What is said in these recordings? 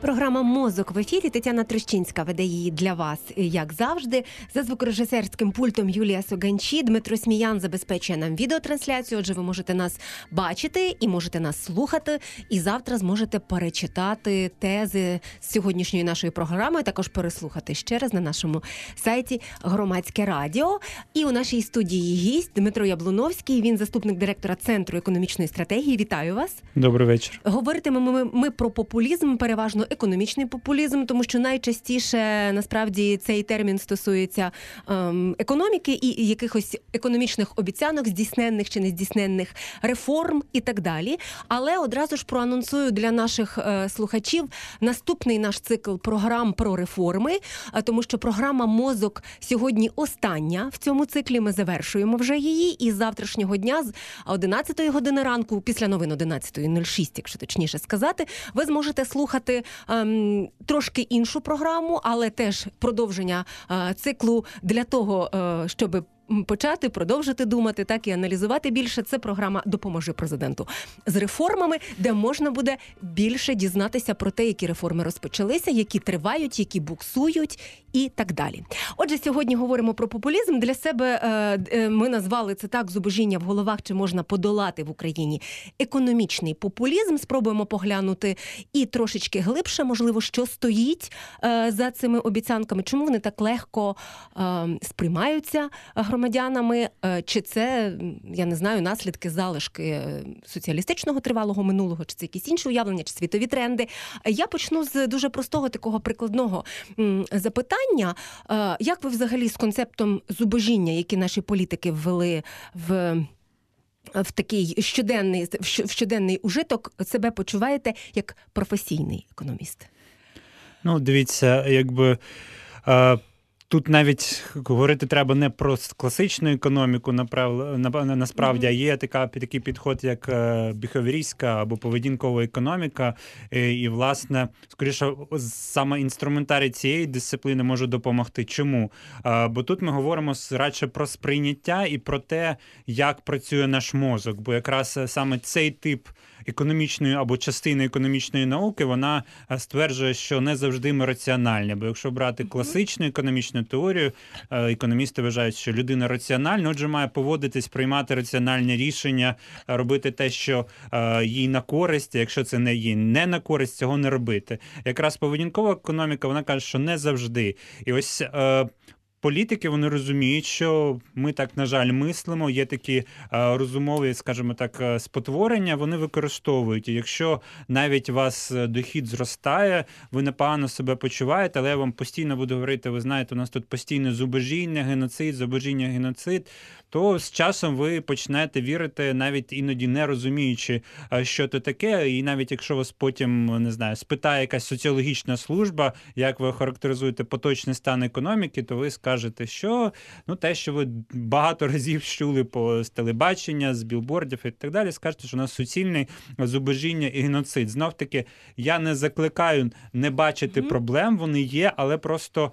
Програма Мозок в ефірі Тетяна Трощинська веде її для вас, як завжди. За звукорежисерським пультом Юлія Соганчі. Дмитро Сміян забезпечує нам відеотрансляцію. Отже, ви можете нас бачити і можете нас слухати. І завтра зможете перечитати тези з сьогоднішньої нашої програми. Також переслухати ще раз на нашому сайті Громадське Радіо. І у нашій студії гість Дмитро Яблуновський. Він заступник директора центру економічної стратегії. Вітаю вас. Добрий вечір. Говоритимемо ми, ми про популізм, переважно економічний популізм, тому що найчастіше насправді цей термін стосується ем, економіки і якихось економічних обіцянок, здійсненних чи не здійсненних реформ і так далі. Але одразу ж проанонсую для наших е, слухачів наступний наш цикл програм про реформи, е, тому що програма Мозок сьогодні остання в цьому циклі. Ми завершуємо вже її. І з завтрашнього дня з 11 години ранку, після новин 11.06, якщо точніше сказати, ви зможете слухати ем, трошки іншу програму, але теж продовження е, циклу для того, е, щоб почати продовжити думати, так і аналізувати більше. Це програма Допоможи президенту з реформами, де можна буде більше дізнатися про те, які реформи розпочалися, які тривають, які буксують, і так далі. Отже, сьогодні говоримо про популізм. Для себе е, е, ми назвали це так зубожіння в головах, чи можна подолати в Україні економічний популізм. Спробуємо поглянути і трошечки глибше, можливо, що стоїть е, за цими обіцянками, чому вони так легко сприймаються громадянами громадянами, е, чи це я не знаю наслідки залишки е, соціалістичного тривалого минулого, чи це якісь інші уявлення, чи світові тренди. Я почну з дуже простого такого прикладного запитання. Е, як ви взагалі з концептом зубожіння, які наші політики ввели в? В такий щоденний в щоденний ужиток себе почуваєте як професійний економіст? Ну, дивіться, якби Тут навіть говорити треба не про класичну економіку, насправді, а є така такий підход, як е, біховірійська або поведінкова економіка. І, власне, скоріше, саме інструментарій цієї дисципліни може допомогти. Чому? Бо тут ми говоримо радше про сприйняття і про те, як працює наш мозок. Бо якраз е, саме цей тип економічної або частини економічної науки, вона е, стверджує, що не завжди ми раціональні. Бо якщо брати класичну економічну теорію, е, економісти вважають, що людина раціональна, отже, має поводитись, приймати раціональні рішення, робити те, що е, їй на користь. Якщо це не їй не на користь, цього не робити. Якраз поведінкова економіка, вона каже, що не завжди. І ось політики вони розуміють, що ми так на жаль мислимо. Є такі е, розумові, скажімо так, е, спотворення. Вони використовують. І Якщо навіть у вас е, дохід зростає, ви непогано себе почуваєте, але я вам постійно буду говорити, ви знаєте, у нас тут постійне зубожіння, геноцид, зубожіння, геноцид то з часом ви почнете вірити, навіть іноді не розуміючи, що це таке. І навіть якщо вас потім не знаю, спитає якась соціологічна служба, як ви характеризуєте поточний стан економіки, то ви скажете, що ну те, що ви багато разів чули по з телебачення, з білбордів і так далі, скажете, що у нас суцільне зубожіння і геноцид. Знов таки, я не закликаю не бачити mm-hmm. проблем, вони є, але просто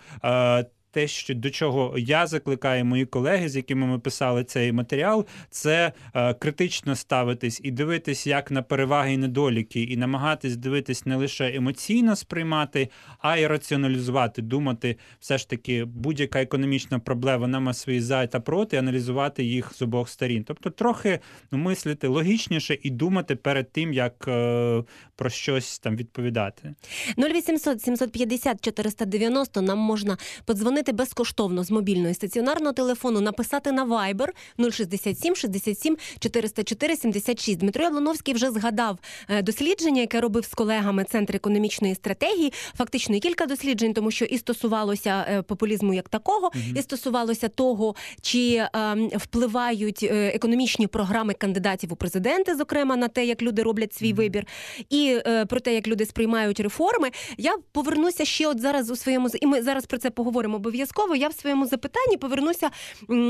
те, що до чого я закликаю мої колеги, з якими ми писали цей матеріал, це е, критично ставитись і дивитись як на переваги і недоліки, і намагатись дивитись не лише емоційно сприймати, а й раціоналізувати, думати, все ж таки, будь-яка економічна проблема має свої за та проти, аналізувати їх з обох сторін. Тобто, трохи мислити логічніше і думати перед тим, як е, про щось там відповідати. 0800 750 490 нам можна подзвонити безкоштовно з мобільного і стаціонарного телефону, написати на Viber 067 67 404 76. Дмитро Яблоновський вже згадав е, дослідження, яке робив з колегами Центр економічної стратегії. Фактично і кілька досліджень, тому що і стосувалося е, популізму як такого, mm і стосувалося того, чи ем, впливають е, економічні програми кандидатів у президенти, зокрема на те, як люди роблять свій mm вибір, і про те, як люди сприймають реформи. Я повернуся ще от зараз у своєму і ми зараз про це поговоримо обов'язково. Я в своєму запитанні повернуся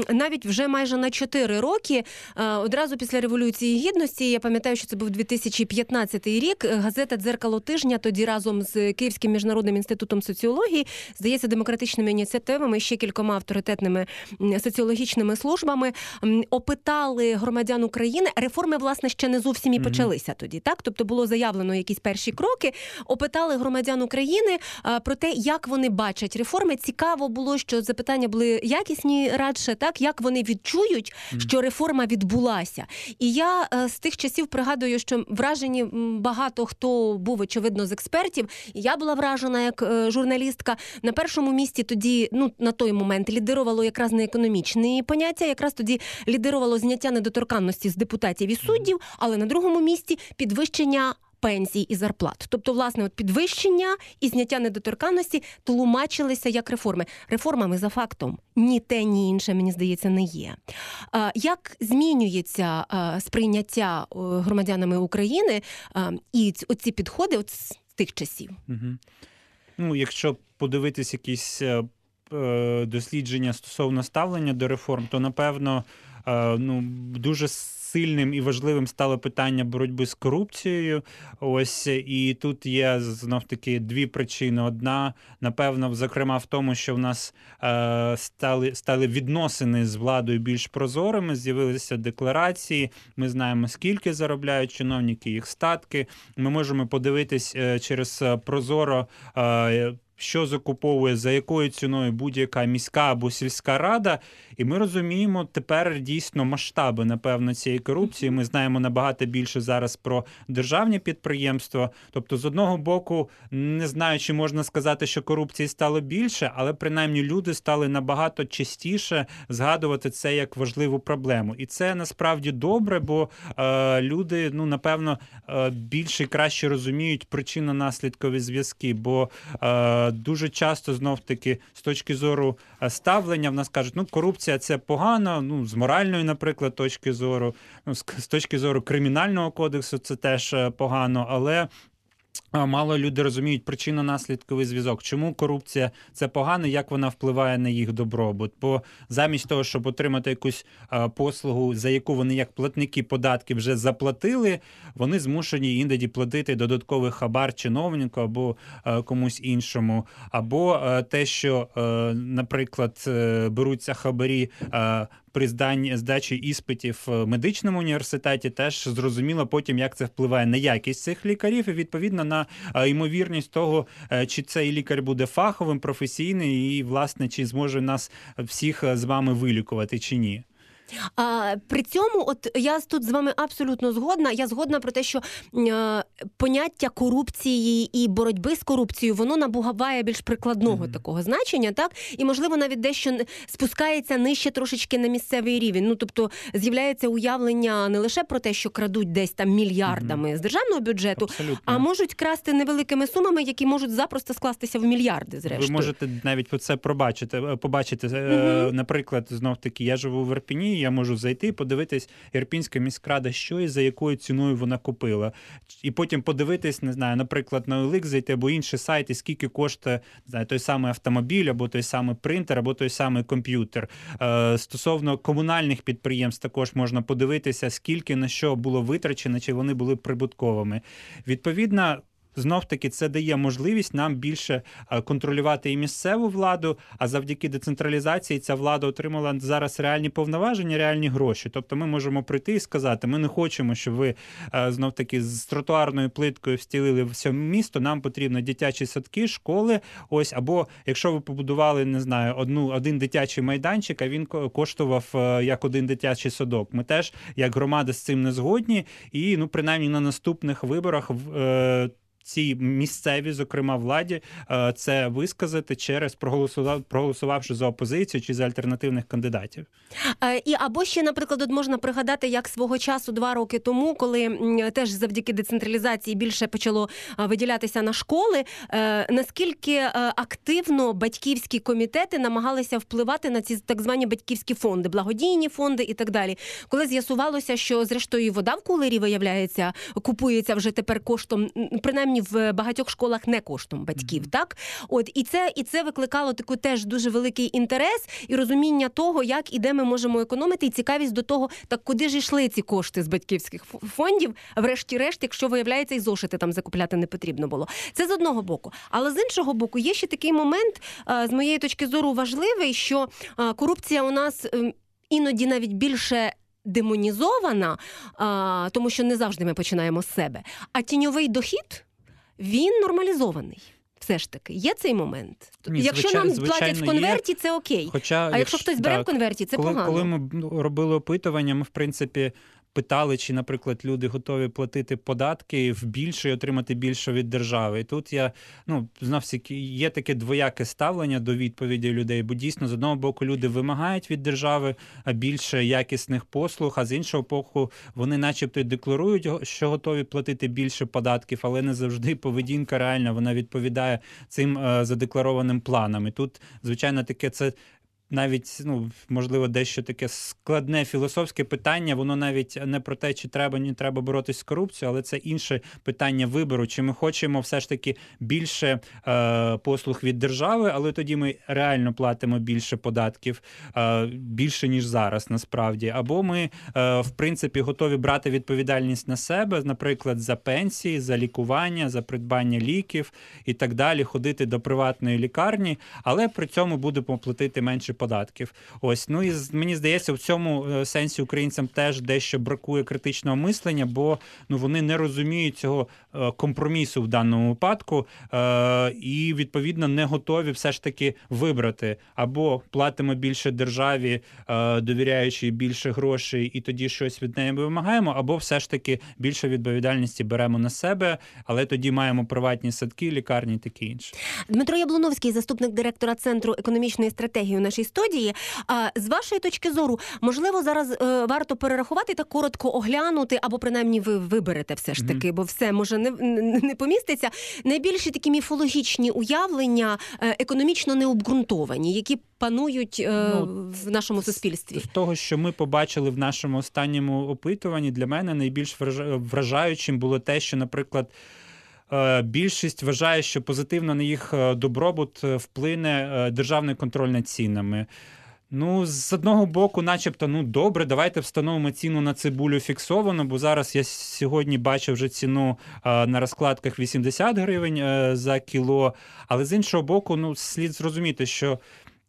навіть вже майже на 4 роки. Одразу після революції гідності я пам'ятаю, що це був 2015 рік. Газета Дзеркало тижня тоді разом з Київським міжнародним інститутом соціології, здається, демократичними ініціативами ще кількома авторитетними соціологічними службами опитали громадян України. Реформи власне ще не зовсім і почалися mm-hmm. тоді. Так, тобто було заявлено якісь перші кроки. Опитали громадян України про те, як вони бачать реформи. Цікаво було, що запитання були якісні радше, так як вони відчують, що реформа відбулася. І я е, з тих часів пригадую, що вражені багато хто був очевидно з експертів. Я була вражена як е, журналістка. На першому місці тоді, ну на той момент, лідирувало якраз не економічні поняття, якраз тоді лідирувало зняття недоторканності з депутатів і суддів, але на другому місці підвищення. Пенсій і зарплат, тобто, власне, от підвищення і зняття недоторканності тлумачилися як реформи. Реформами за фактом ні те, ні інше, мені здається, не є. Як змінюється сприйняття громадянами України і оці підходи от з тих часів? Ну, якщо подивитись якісь е, Е, дослідження стосовно ставлення до реформ, то напевно е, ну дуже сильним і важливим стало питання боротьби з корупцією. Ось і тут є знов таки дві причини. Одна, напевно, зокрема, в тому, що в нас е, стали стали відносини з владою більш прозорими. З'явилися декларації. Ми знаємо, скільки заробляють чиновники, їх статки. Ми можемо подивитись е, через прозоро. Е, що закуповує за якою ціною будь-яка міська або сільська рада, і ми розуміємо тепер дійсно масштаби напевно цієї корупції. Ми знаємо набагато більше зараз про державні підприємства. Тобто, з одного боку, не знаю, чи можна сказати, що корупції стало більше, але принаймні люди стали набагато частіше згадувати це як важливу проблему, і це насправді добре, бо е, люди ну напевно е, більше і краще розуміють причинно-наслідкові зв'язки. бо е, дуже часто знов таки з точки зору е, ставлення в нас кажуть, ну корупція це погано. Ну з моральної, наприклад, точки зору, ну з точки зору кримінального кодексу, це теж е, погано, але Мало люди розуміють причинно-наслідковий зв'язок. Чому корупція це погано, як вона впливає на їх добробут? Бо замість того, щоб отримати якусь послугу, за яку вони як платники податків вже заплатили, вони змушені іноді платити додатковий хабар чиновнику або комусь іншому. Або те, що, наприклад, е, беруться хабарі при зданні здачі іспитів в медичному університеті, теж зрозуміло потім, як це впливає на якість цих лікарів, і відповідно на ймовірність того, е, чи цей лікар буде фаховим, професійний, і власне чи зможе нас всіх з вами вилікувати чи ні. А, При цьому, от я тут з вами абсолютно згодна. Я згодна про те, що е, поняття корупції і боротьби з корупцією воно набуває більш прикладного mm-hmm. такого значення, так і можливо навіть дещо спускається нижче трошечки на місцевий рівень. Ну тобто з'являється уявлення не лише про те, що крадуть десь там мільярдами mm-hmm. з державного бюджету, Абсолютно. а можуть красти невеликими сумами, які можуть запросто скластися в мільярди. Зрештою. Ви можете навіть це пробачити, побачити. Mm-hmm. Наприклад, знов таки я живу в Я можу зайти, подивитись Ірпінська міськрада, що і за якою ціною вона купила. І потім подивитись, не знаю, наприклад, на OLX зайти або інший сайт, і скільки коштує не знаю, той самий автомобіль, або той самий принтер, або той самий комп'ютер. Е, Стосовно комунальних підприємств, також можна подивитися, скільки на що було витрачено, чи вони були прибутковими. Відповідно знов таки це дає можливість нам більше е, контролювати і місцеву владу. А завдяки децентралізації ця влада отримала зараз реальні повноваження, реальні гроші. Тобто, ми можемо прийти і сказати: ми не хочемо, щоб ви е, знов таки з тротуарною плиткою встілили все місто. Нам потрібно дитячі садки, школи. Ось або якщо ви побудували, не знаю, одну один дитячий майданчик, а він коштував е, як один дитячий садок. Ми теж як громада з цим не згодні, і ну принаймні на наступних виборах цій місцевій, зокрема владі, е, це висказати через проголосував, проголосувавши за опозицію чи за альтернативних кандидатів. Е, і або ще, наприклад, от можна пригадати, як свого часу два роки тому, коли теж завдяки децентралізації більше почало е, виділятися на школи. Наскільки активно батьківські комітети намагалися впливати на ці так звані батьківські фонди, благодійні фонди і так далі, коли з'ясувалося, що зрештою вода в кулері виявляється, купується вже тепер коштом принаймні харчуванню в багатьох школах не коштом батьків. Mm-hmm. Так, от і це і це викликало таку теж дуже великий інтерес і розуміння того, як і де ми можемо економити, і цікавість до того, так куди ж йшли ці кошти з батьківських фондів, врешті-решт, якщо виявляється, і зошити там закупляти не потрібно було. Це з одного боку, але з іншого боку, є ще такий момент, з моєї точки зору важливий, що корупція у нас ем, іноді навіть більше. Демонізована, а, тому що не завжди ми починаємо з себе. А тіньовий дохід він нормалізований. Все ж таки, є цей момент. Ні, якщо звичай, нам платять в конверті, є. це окей. Хоча, а якщо хтось бере так, в конверті, це коли, погано. Коли ми робили опитування, ми в принципі питали, чи, наприклад, люди готові платити податки в більше і отримати більше від держави. І тут я ну знов є таке двояке ставлення до відповіді людей, бо дійсно з одного боку люди вимагають від держави більше якісних послуг, а з іншого боку, вони, начебто, декларують, що готові платити більше податків, але не завжди поведінка реальна вона відповідає цим е, задекларованим планам. І Тут, звичайно, таке це навіть ну можливо дещо таке складне філософське питання. Воно навіть не про те, чи треба не треба боротися з корупцією, але це інше питання вибору. Чи ми хочемо все ж таки більше е, послуг від держави, але тоді ми реально платимо більше податків, е, більше ніж зараз, насправді, або ми е, в принципі готові брати відповідальність на себе, наприклад, за пенсії, за лікування, за придбання ліків і так далі, ходити до приватної лікарні, але при цьому будемо платити менше податків. Ось ну і мені здається, в цьому е, сенсі українцям теж дещо бракує критичного мислення, бо ну вони не розуміють цього е, компромісу в даному випадку е, і відповідно не готові все ж таки вибрати або платимо більше державі, довіряючи більше грошей, і тоді щось від неї вимагаємо, або все ж таки більше відповідальності беремо на себе, але тоді маємо приватні садки, лікарні і таке інше. Дмитро Яблуновський, заступник директора центру економічної стратегії у нашій студії. А з вашої точки зору, можливо, зараз е, варто перерахувати та коротко оглянути, або принаймні ви виберете все ж таки, mm-hmm. бо все може не, не поміститься. Найбільші такі міфологічні уявлення е, економічно необґрунтовані, які панують е, ну, в нашому суспільстві. З того, що ми побачили в нашому останньому опитуванні, для мене найбільш вражаючим було те, що, наприклад. Е, більшість вважає, що позитивно на їх е, добробут е, вплине державний контроль над цінами. Ну, з одного боку, начебто, ну добре, давайте встановимо ціну на цибулю фіксовану, бо зараз я сьогодні бачив вже ціну на розкладках 80 гривень за кіло. Але з іншого боку, ну слід зрозуміти, що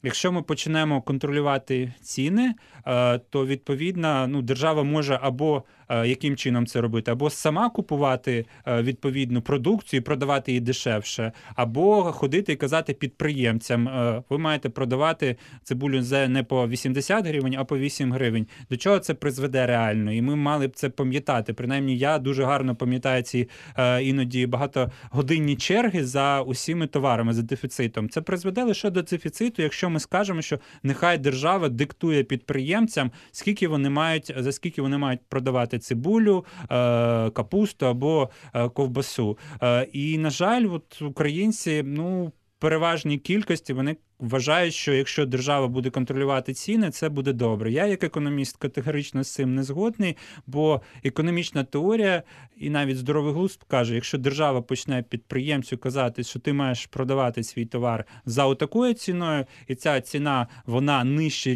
якщо ми почнемо контролювати ціни, то відповідно ну, держава може або Е, яким чином це робити, або сама купувати е, відповідну продукцію, продавати її дешевше, або ходити і казати підприємцям, е, ви маєте продавати цибулю не по 80 гривень, а по 8 гривень. До чого це призведе реально? І ми мали б це пам'ятати. Принаймні, я дуже гарно пам'ятаю ці іноді багатогодинні черги за усіми товарами за дефіцитом. Це призведе лише до дефіциту, якщо ми скажемо, що нехай держава диктує підприємцям, скільки вони мають за скільки вони мають продавати цибулю, е, капусту або е, ковбасу. Е, і, на жаль, от українці, ну. Переважній кількості вони вважають, що якщо держава буде контролювати ціни, це буде добре. Я, як економіст, категорично з цим не згодний, бо економічна теорія і навіть здоровий глузд каже, якщо держава почне підприємцю казати, що ти маєш продавати свій товар за такою ціною, і ця ціна вона нижче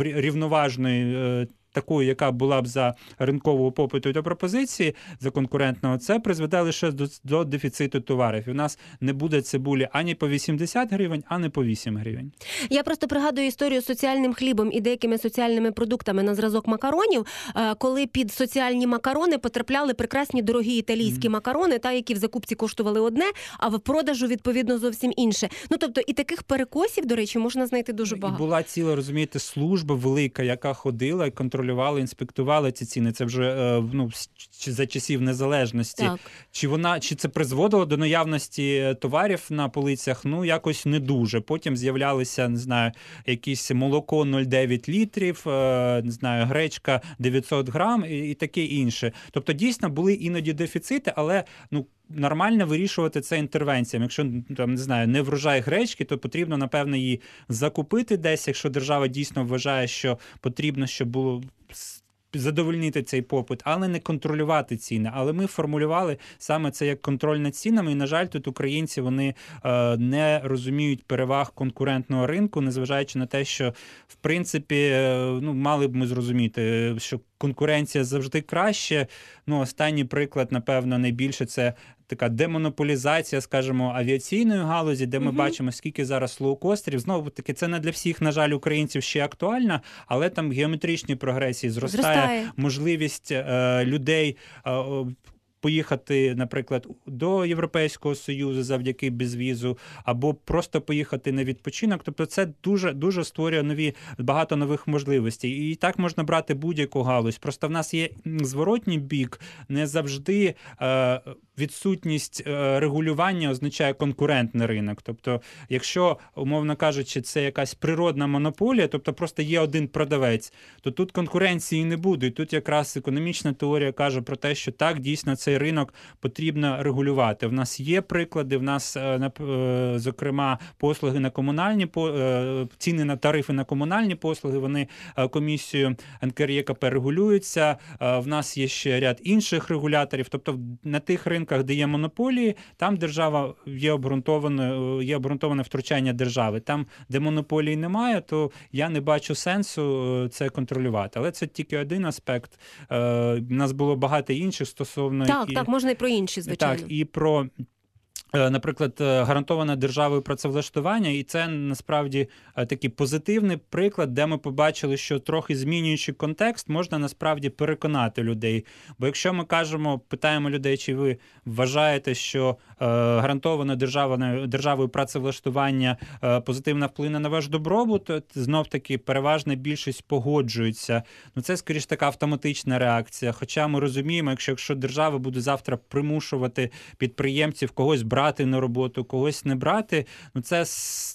рівноважної такою, яка була б за ринкового попиту та пропозиції за конкурентного, це призведе лише до, до дефіциту товарів. І у нас не буде цибулі ані по 80 гривень, ані по 8 гривень. Я просто пригадую історію з соціальним хлібом і деякими соціальними продуктами на зразок макаронів, е, коли під соціальні макарони потрапляли прекрасні дорогі італійські mm. макарони, та які в закупці коштували одне, а в продажу відповідно зовсім інше. Ну тобто і таких перекосів, до речі, можна знайти дуже багато. І Була ціла розумієте служба велика, яка ходила і контролювала контролювали, інспектували ці ціни. Це вже е, ну, за часів незалежності. Так. Чи вона чи це призводило до наявності товарів на полицях? Ну якось не дуже. Потім з'являлися не знаю, якісь молоко 0,9 літрів, е, не знаю, гречка 900 грам і, і таке інше. Тобто, дійсно були іноді дефіцити, але ну. Нормально вирішувати це інтервенціями. Якщо там не знаю, не врожай гречки, то потрібно напевно її закупити десь. Якщо держава дійсно вважає, що потрібно, щоб було задовольнити цей попит, але не контролювати ціни. Але ми формулювали саме це як контроль над цінами. І на жаль, тут українці вони е, не розуміють переваг конкурентного ринку, незважаючи на те, що в принципі е, ну мали б ми зрозуміти, що конкуренція завжди краще. Ну, останній приклад, напевно, найбільше це така демонополізація, скажімо, авіаційної галузі, де ми угу. бачимо, скільки зараз лоукостерів. Знову таки, це не для всіх, на жаль, українців ще актуально, але там геометричні прогресії зростає, зростає. можливість е, людей. Е, поїхати, наприклад, до Європейського союзу завдяки безвізу, або просто поїхати на відпочинок. Тобто, це дуже дуже створює нові багато нових можливостей. І так можна брати будь-яку галузь. Просто в нас є зворотній бік, не завжди. Е, відсутність е, регулювання означає конкурентний ринок. Тобто, якщо, умовно кажучи, це якась природна монополія, тобто просто є один продавець, то тут конкуренції не буде. І тут якраз економічна теорія каже про те, що так дійсно цей ринок потрібно регулювати. В нас є приклади, в нас, е, е, зокрема, послуги на комунальні ціни на тарифи на комунальні послуги. Вони комісією НКРЄКП регулюються. В нас є ще ряд інших регуляторів, тобто на тих ринках де є монополії, там держава є обґрунтоване, є обґрунтоване втручання держави. Там, де монополії немає, то я не бачу сенсу е, це контролювати. Але це тільки один аспект. У е, нас було багато інших стосовно так, і, так можна і про інші звичайно. Так, і про наприклад, е, гарантоване державою працевлаштування, і це насправді е, такий позитивний приклад, де ми побачили, що трохи змінюючи контекст, можна насправді переконати людей. Бо якщо ми кажемо, питаємо людей, чи ви вважаєте, що гарантоване державою, державою працевлаштування позитивно вплине на ваш добробут, то знов таки переважна більшість погоджується. Ну це скоріш така автоматична реакція. Хоча ми розуміємо, якщо, якщо держава буде завтра примушувати підприємців когось брати брати на роботу, когось не брати. Ну це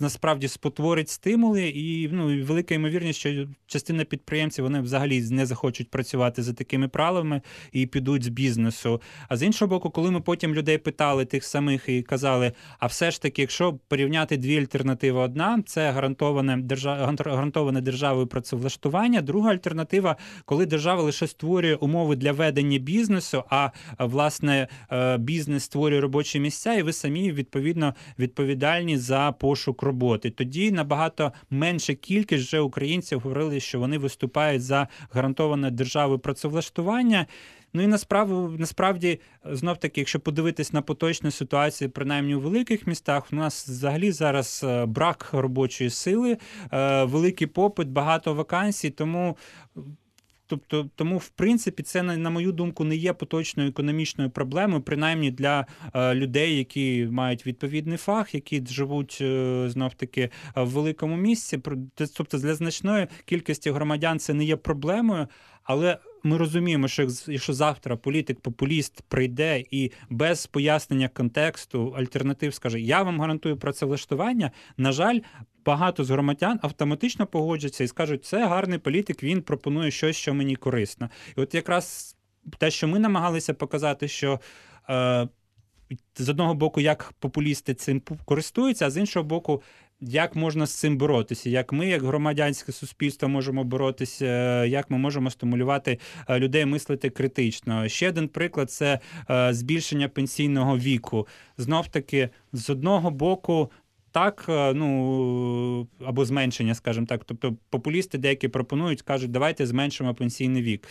насправді спотворить стимули, і ну велика ймовірність, що частина підприємців вони взагалі не захочуть працювати за такими правилами і підуть з бізнесу. А з іншого боку, коли ми потім людей питали тих самих і казали, а все ж таки, якщо порівняти дві альтернативи, одна це гарантоване держав... гарантоване державою працевлаштування. Друга альтернатива, коли держава лише створює умови для ведення бізнесу, а власне е, бізнес створює робочі місця, і ви самі відповідно відповідальні за пошук роботи. Тоді набагато менша кількість вже українців говорили, що вони виступають за гарантоване державою працевлаштування. Ну і насправді, насправді, знов таки, якщо подивитись на поточну ситуацію, принаймні у великих містах, у нас взагалі зараз е, брак робочої сили, е, великий попит, багато вакансій, тому. Тобто, тому, в принципі, це на мою думку не є поточною економічною проблемою, принаймні для е, людей, які мають відповідний фах, які живуть е, знов таки в великому місці. Тобто для значної кількості громадян це не є проблемою, але ми розуміємо, що якщо завтра політик-популіст прийде і без пояснення контексту альтернатив скаже: Я вам гарантую працевлаштування. На жаль, багато з громадян автоматично погодяться і скажуть, це гарний політик, він пропонує щось, що мені корисно. І от якраз те, що ми намагалися показати, що. Е, з одного боку, як популісти цим користуються, а з іншого боку, як можна з цим боротися? Як ми, як громадянське суспільство, можемо боротися, як ми можемо стимулювати е, людей мислити критично? Ще один приклад це е, збільшення пенсійного віку. Знов таки, з одного боку. Так, е, ну або зменшення, скажімо так. Тобто популісти деякі пропонують, кажуть, давайте зменшимо пенсійний вік.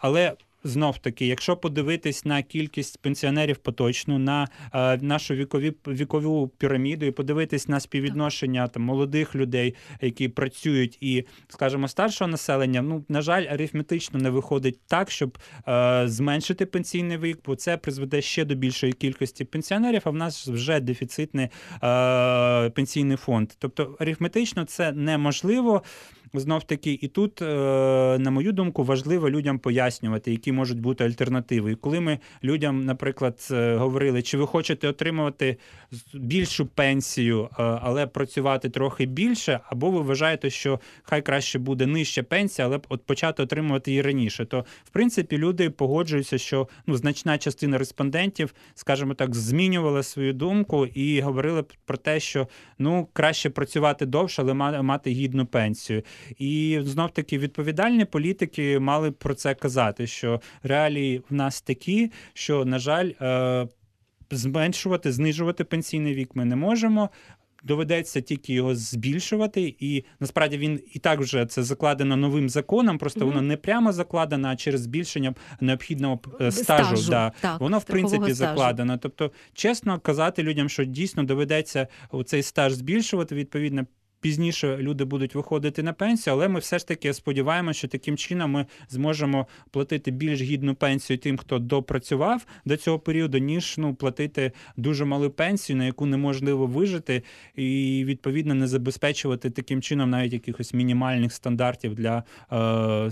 Але знов таки, якщо подивитись на кількість пенсіонерів поточну, на е, нашу вікові вікову піраміду, і подивитись на співвідношення там молодих людей, які працюють, і, скажімо, старшого населення, ну на жаль, арифметично не виходить так, щоб е, зменшити пенсійний вік, бо це призведе ще до більшої кількості пенсіонерів. А в нас вже дефіцитний е, пенсійний фонд. Тобто арифметично це неможливо. Знов таки, і тут, е, на мою думку, важливо людям пояснювати, які можуть бути альтернативи. І коли ми людям, наприклад, е, говорили, чи ви хочете отримувати більшу пенсію, е, але працювати трохи більше, або ви вважаєте, що хай краще буде нижча пенсія, але от почати отримувати її раніше, то в принципі люди погоджуються, що ну значна частина респондентів, скажімо так, змінювала свою думку і говорили про те, що ну краще працювати довше, але мати гідну пенсію. І знов таки відповідальні політики мали про це казати, що реалії в нас такі, що, на жаль, е, зменшувати, знижувати пенсійний вік ми не можемо. Доведеться тільки його збільшувати, і насправді він і так вже це закладено новим законом. Просто mm-hmm. воно не прямо закладено, а через збільшення необхідного е, стажу. стажу да. так, Воно в принципі стажу. закладено. Тобто, чесно казати людям, що дійсно доведеться цей стаж збільшувати відповідно пізніше люди будуть виходити на пенсію, але ми все ж таки сподіваємося, що таким чином ми зможемо платити більш гідну пенсію тим, хто допрацював до цього періоду, ніж ну платити дуже малу пенсію, на яку неможливо вижити, і відповідно не забезпечувати таким чином навіть якихось мінімальних стандартів для е,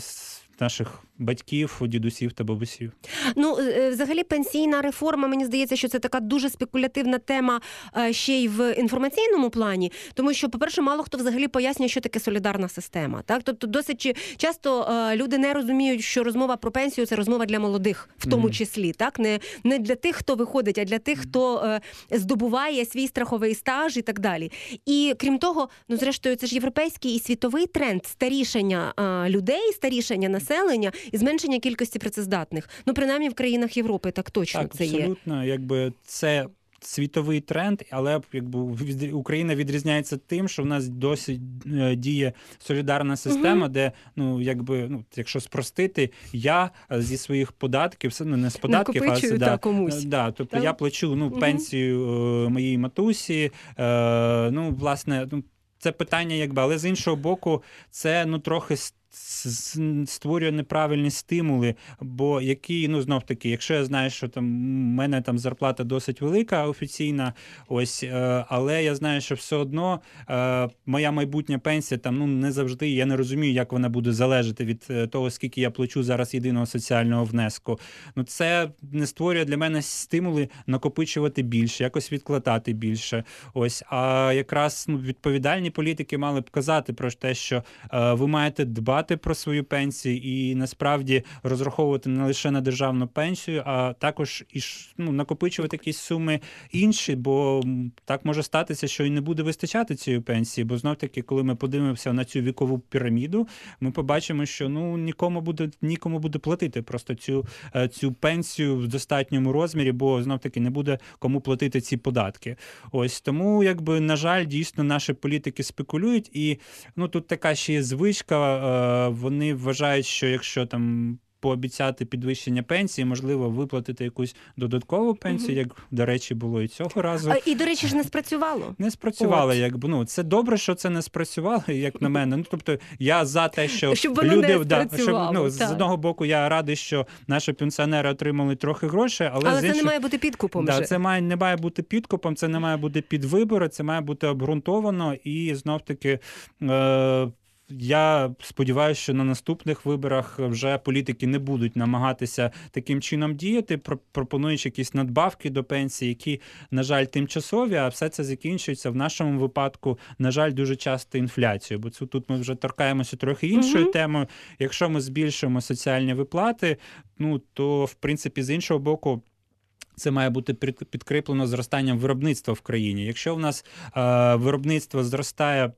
наших батьків, дідусів та бабусів. Ну е, е, взагалі, пенсійна реформа. Мені здається, що це така дуже спекулятивна тема е, ще й в інформаційному плані, тому що, по-перше, мало хто взагалі пояснює, що таке солідарна система. Так, тобто, досить часто люди не розуміють, що розмова про пенсію це розмова для молодих, в тому числі, так не не для тих, хто виходить, а для тих, хто здобуває свій страховий стаж і так далі. І крім того, ну зрештою, це ж європейський і світовий тренд старішання людей, старішання населення і зменшення кількості працездатних. Ну принаймні в країнах Європи так точно так, це абсолютно, є. Абсолютно, якби це. Світовий тренд, але якби Україна відрізняється тим, що в нас досі е, діє солідарна система, uh де ну якби ну якщо спростити, я зі своїх податків все ну не з податків, а да, комусь. Да, тобто так? я плачу ну пенсію uh моїй матусі. Е, Ну власне, ну це питання, якби але з іншого боку, це ну трохи створює неправильні стимули, бо які, ну знов таки, якщо я знаю, що там в мене там зарплата досить велика, офіційна, ось, е, але я знаю, що все одно е, моя майбутня пенсія там ну не завжди. Я не розумію, як вона буде залежати від е, того, скільки я плачу зараз єдиного соціального внеску. Ну це не створює для мене стимули накопичувати більше, якось відкладати більше. Ось, а якраз ну, відповідальні політики мали б казати про те, що ви маєте дбати дбати про свою пенсію і насправді розраховувати не лише на державну пенсію, а також і ну, накопичувати якісь суми інші, бо так може статися, що і не буде вистачати цієї пенсії. Бо знов таки, коли ми подивимося на цю вікову піраміду, ми побачимо, що ну нікому буде нікому буде платити просто цю е, цю пенсію в достатньому розмірі, бо знов таки не буде кому платити ці податки. Ось тому, якби на жаль, дійсно наші політики спекулюють, і ну тут така ще є звичка. Вони вважають, що якщо там. Пообіцяти підвищення пенсії, можливо, виплатити якусь додаткову пенсію, як до речі, було і цього разу. А, І до речі ж не спрацювало. Не спрацювало, якби ну це добре, що це не спрацювало, як на мене. Ну тобто я за те, що щоб воно люди не да, щоб ну з одного боку я радий, що наші пенсіонери отримали трохи грошей, але але з інших... це не має бути підкупом. Да, вже. Це має не має бути підкупом, це не має бути під вибори, це має бути обґрунтовано і знов таки. Е- я сподіваюся, що на наступних виборах вже політики не будуть намагатися таким чином діяти, пропонуючи якісь надбавки до пенсії, які, на жаль, тимчасові, а все це закінчується в нашому випадку, на жаль, дуже часто інфляцією. Бо це тут ми вже торкаємося трохи іншою угу. темою. Якщо ми збільшуємо соціальні виплати, ну то в принципі з іншого боку. Це має бути підкріплено зростанням виробництва в країні. Якщо в нас е, виробництво зростає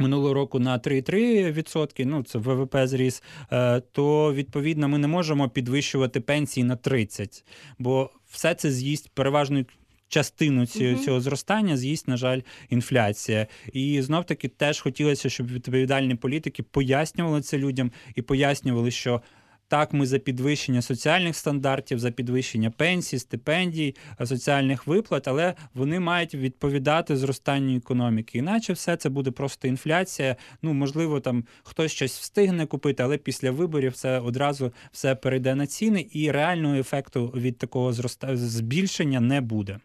Минулого року на 3,3%, ну це ВВП зріс, е, то відповідно ми не можемо підвищувати пенсії на 30%, бо все це з'їсть переважно частину цього, угу. цього зростання з'їсть, на жаль, інфляція. І знов таки теж хотілося, щоб відповідальні політики пояснювали це людям і пояснювали, що так, ми за підвищення соціальних стандартів, за підвищення пенсій, стипендій, соціальних виплат, але вони мають відповідати зростанню економіки. Іначе все це буде просто інфляція. Ну можливо, там хтось щось встигне купити, але після виборів це одразу все перейде на ціни, і реального ефекту від такого зроста збільшення не буде.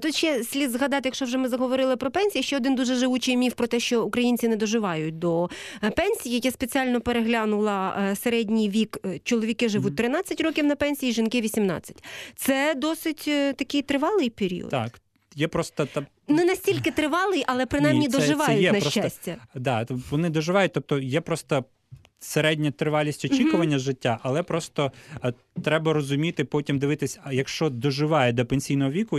Тут ще слід згадати, якщо вже ми заговорили про пенсії, ще один дуже живучий міф про те, що українці не доживають до е, пенсії. Я спеціально переглянула е, середній вік. Е, чоловіки живуть 13 років на пенсії, жінки 18. Це досить такий тривалий період. Так. Є просто та не настільки тривалий, але принаймні Ні, це, доживають це є на просто, щастя. Да, вони доживають, тобто є просто середня тривалість очікування життя, але просто е, треба розуміти, потім дивитись, якщо доживає до пенсійного віку,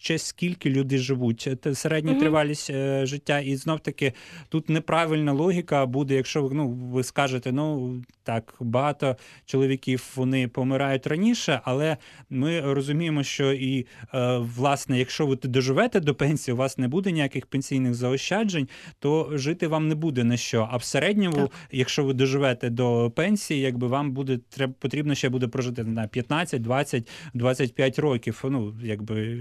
ще скільки люди живуть, Це середня Мгм. тривалість е, життя, і знов таки тут неправильна логіка буде, якщо ну ви скажете, ну так багато чоловіків вони помирають раніше, але ми розуміємо, що і е, власне, якщо ви доживете до пенсії, у вас не буде ніяких пенсійних заощаджень, то жити вам не буде на що. А в середньому, Так. якщо ви доживете до пенсії, якби вам буде треба потрібно ще буде прожити на 15, 20, 25 років. Ну якби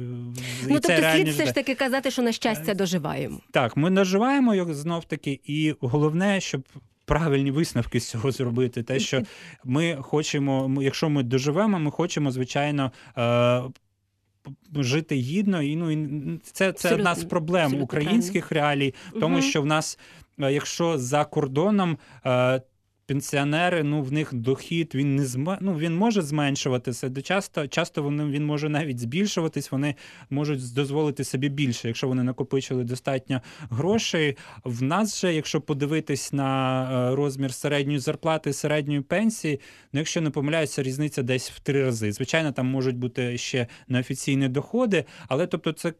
Ну тобто слід все ж таки казати, що на щастя доживаємо. Так, ми наживаємо його знов таки, і головне, щоб. Правильні висновки з цього зробити. Те, що ми хочемо, якщо ми доживемо, ми хочемо, звичайно, е, жити гідно. І ну і це, це одна з проблем абсолютно українських реалій, тому Мгм. що в нас, е, якщо за кордоном. Пенсіонери, ну в них дохід він не зме... ну, він може зменшуватися. Де часто часто вони він може навіть збільшуватись. Вони можуть дозволити собі більше, якщо вони накопичили достатньо грошей. В нас же, якщо подивитись на е, розмір середньої зарплати, середньої пенсії, ну якщо не помиляюся, різниця десь в три рази. Звичайно, там можуть бути ще неофіційні доходи, але тобто це.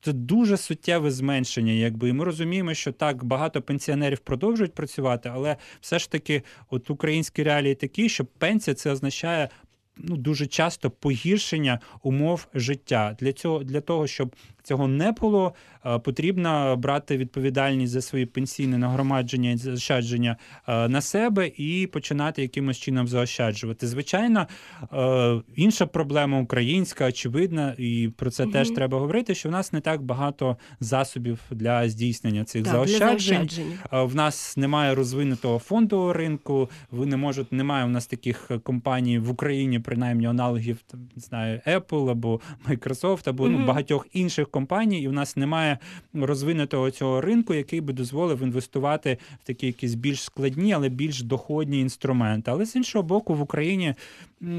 Це дуже суттєве зменшення, якби і ми розуміємо, що так багато пенсіонерів продовжують працювати, але все ж таки, от українські реалії такі, що пенсія це означає ну дуже часто погіршення умов життя. Для цього для того, щоб цього не було, е, потрібно брати відповідальність за свої пенсійне нагромадження і заощадження е, на себе і починати якимось чином заощаджувати. Звичайно, е, інша проблема українська, очевидна, і про це Мгм. теж треба говорити. Що в нас не так багато засобів для здійснення цих Так, заощаджень. В нас немає розвинутого фондового ринку. Ви не можете, немає у нас таких компаній в Україні, принаймні аналогів там, не знаю, Apple або Microsoft, або ну, багатьох інших компаній. І в нас немає розвинутого цього ринку, який би дозволив інвестувати в такі якісь більш складні, але більш доходні інструменти. Але з іншого боку, в Україні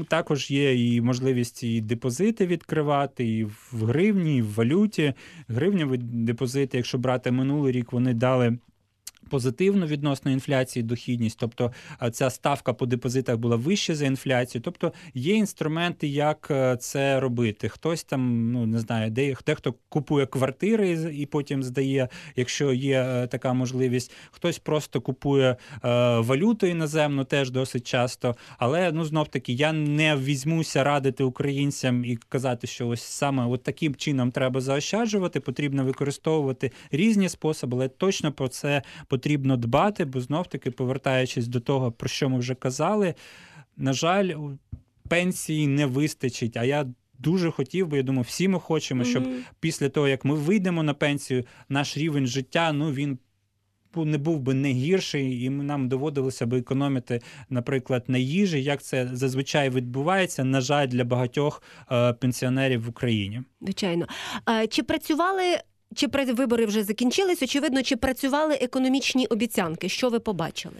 також є і можливість і депозити відкривати, і в гривні, і в валюті. Гривневі депозити, якщо брати минулий рік, вони дали. Позитивну відносно інфляції дохідність, тобто ця ставка по депозитах була вища за інфляцію. Тобто є інструменти, як е, це робити. Хтось там, ну не знаю, де дехто купує квартири і- потім здає, якщо є е, така можливість. Хтось просто купує е, валюту іноземну, теж досить часто. Але ну знов таки я не візьмуся радити українцям і казати, що ось саме от таким чином треба заощаджувати. Потрібно використовувати різні способи, але точно про це потрібно дбати, бо знов таки, повертаючись до того, про що ми вже казали, на жаль, пенсії не вистачить. А я дуже хотів би, я думаю, всі ми хочемо, щоб Мгм. після того, як ми вийдемо на пенсію, наш рівень життя, ну він. Не був би не гірший, і нам доводилося би економити, наприклад, на їжі, як це зазвичай відбувається, на жаль, для багатьох е, пенсіонерів в Україні. Звичайно. Чи працювали, чи вибори вже закінчились? Очевидно, чи працювали економічні обіцянки? Що ви побачили?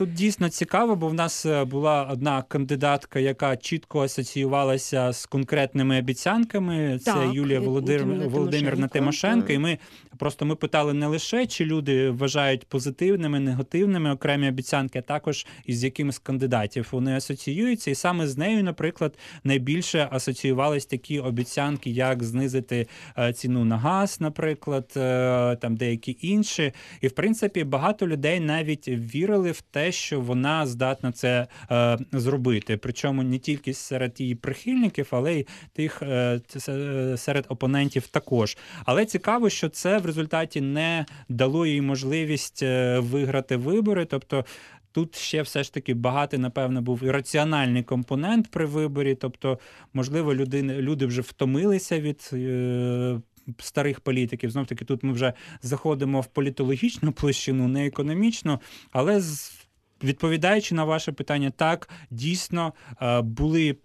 Тут дійсно цікаво, бо в нас е, була одна кандидатка, яка чітко асоціювалася з конкретними обіцянками. Це Так, Юлія Володимир, Володимирна Тимошенко, так. І ми просто ми питали не лише, чи люди вважають позитивними, негативними окремі обіцянки, а також із якими з кандидатів вони асоціюються. І саме з нею, наприклад, найбільше асоціювались такі обіцянки, як знизити е, ціну на газ, наприклад, е, там деякі інші. І в принципі багато людей навіть вірили в те, що вона здатна це е, зробити. Причому не тільки серед її прихильників, але й тих е, е, серед опонентів також. Але цікаво, що це в результаті не дало їй можливість е, виграти вибори. Тобто Тут ще все ж таки багатий, напевно, був і раціональний компонент при виборі. Тобто, можливо, люди, люди вже втомилися від е, старих політиків. Знов таки, тут ми вже заходимо в політологічну площину, не економічну, але з, відповідаючи на ваше питання, так дійсно е, були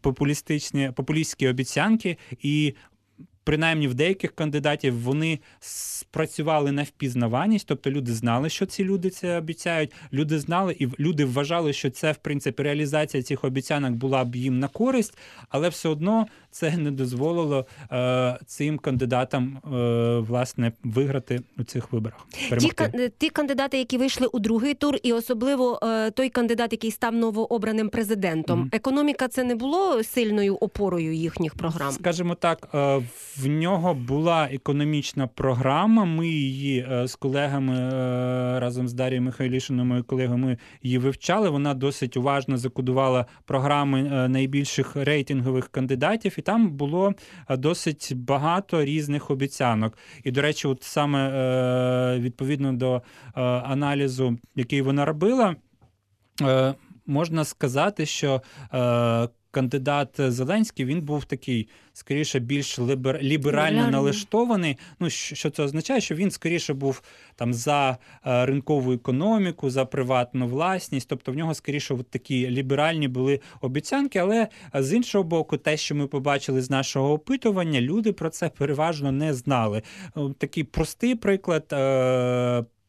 популістичні популістські обіцянки, і принаймні в деяких кандидатів вони спрацювали на впізнаваність, тобто люди знали, що ці люди це обіцяють. Люди знали і люди вважали, що це в принципі реалізація цих обіцянок була б їм на користь, але все одно це не дозволило е, цим кандидатам е, власне виграти у цих виборах. Ті, ті кандидати, які вийшли у другий тур, і особливо е, той кандидат, який став новообраним президентом. Mm-hmm. Економіка це не було сильною опорою їхніх програм. Скажімо так, е, в нього була економічна програма. Ми її е, з колегами е, разом з Дарією Михайлішиною, моєю колегою, ми її вивчали. Вона досить уважно закодувала програми найбільших рейтингових кандидатів і там було е, досить багато різних обіцянок. І, до речі, от саме е, відповідно до е, аналізу, який вона робила, можна сказати, що кандидат Зеленський він був такий скоріше більш лібер... ліберально налаштований. Ну що це означає? Що він скоріше був там за е, ринкову економіку, за приватну власність. Тобто в нього скоріше от такі ліберальні були обіцянки. Але з іншого боку, те, що ми побачили з нашого опитування, люди про це переважно не знали. Такий простий приклад.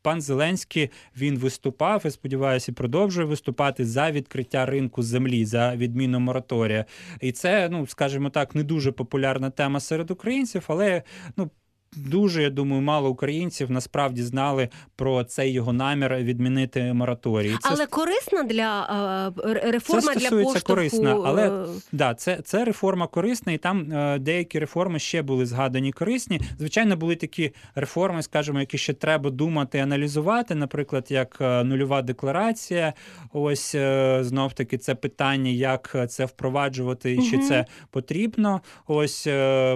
Пан Зеленський він виступав і сподіваюся, продовжує виступати за відкриття ринку землі за відміну мораторія. І це, ну скажімо так, не дуже популярна тема серед українців, але ну дуже я думаю, мало українців насправді знали про цей його намір відмінити мораторій. Це але корисна для е, реформа це для поштовху... корисна, але е, да, це це реформа корисна, і там е, деякі реформи ще були згадані корисні. Звичайно, були такі реформи, скажімо, які ще треба думати, аналізувати. Наприклад, як нульова декларація. Ось знов таки це питання, як це впроваджувати, і угу. чи це потрібно. Ось